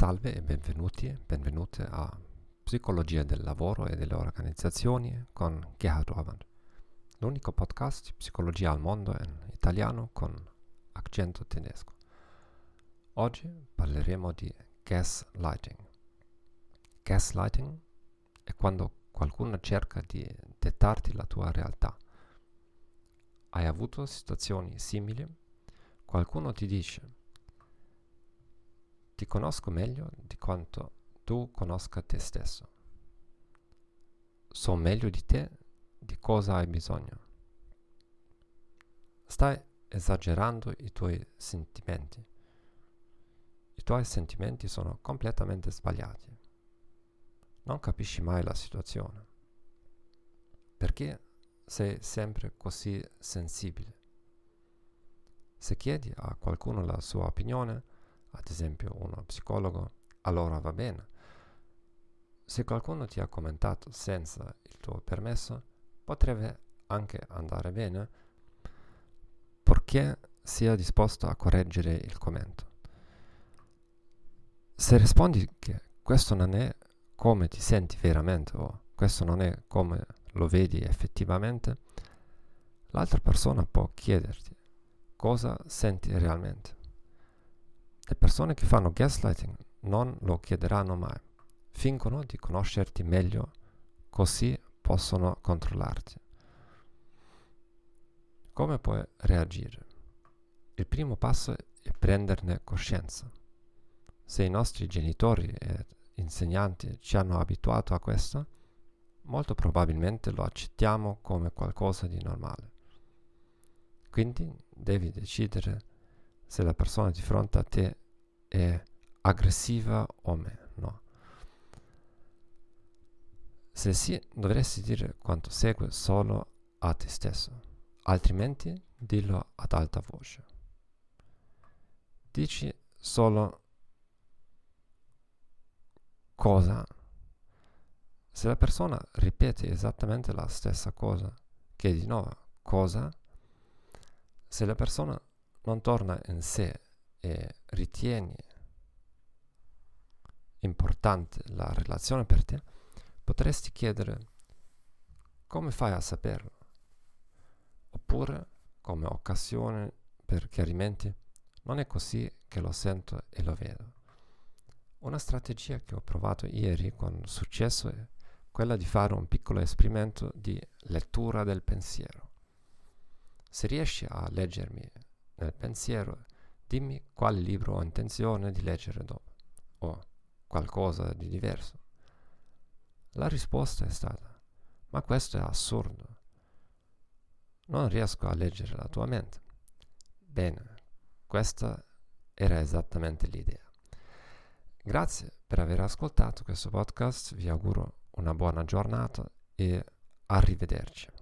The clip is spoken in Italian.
Salve e benvenuti, benvenute a Psicologia del lavoro e delle organizzazioni con Gerhard Orwand, l'unico podcast di psicologia al mondo in italiano con accento tedesco. Oggi parleremo di gaslighting. Gaslighting è quando qualcuno cerca di dettarti la tua realtà. Hai avuto situazioni simili? Qualcuno ti dice ti conosco meglio di quanto tu conosca te stesso. So meglio di te di cosa hai bisogno. Stai esagerando i tuoi sentimenti. I tuoi sentimenti sono completamente sbagliati. Non capisci mai la situazione. Perché sei sempre così sensibile? Se chiedi a qualcuno la sua opinione, ad esempio uno psicologo, allora va bene. Se qualcuno ti ha commentato senza il tuo permesso, potrebbe anche andare bene, purché sia disposto a correggere il commento. Se rispondi che questo non è come ti senti veramente o questo non è come lo vedi effettivamente, l'altra persona può chiederti cosa senti realmente. Le persone che fanno gaslighting non lo chiederanno mai. Fingono di conoscerti meglio, così possono controllarti. Come puoi reagire? Il primo passo è prenderne coscienza. Se i nostri genitori e insegnanti ci hanno abituato a questo, molto probabilmente lo accettiamo come qualcosa di normale. Quindi devi decidere se la persona di fronte a te è aggressiva o meno. Se sì, dovresti dire quanto segue solo a te stesso, altrimenti dillo ad alta voce. Dici solo cosa. Se la persona ripete esattamente la stessa cosa, chiedi di nuovo cosa. Se la persona non torna in sé e ritieni importante la relazione per te, potresti chiedere come fai a saperlo? Oppure, come occasione per chiarimenti, non è così che lo sento e lo vedo. Una strategia che ho provato ieri con successo è quella di fare un piccolo esperimento di lettura del pensiero. Se riesci a leggermi nel pensiero, dimmi quale libro ho intenzione di leggere dopo, o qualcosa di diverso. La risposta è stata, ma questo è assurdo. Non riesco a leggere la tua mente. Bene, questa era esattamente l'idea. Grazie per aver ascoltato questo podcast, vi auguro una buona giornata e arrivederci.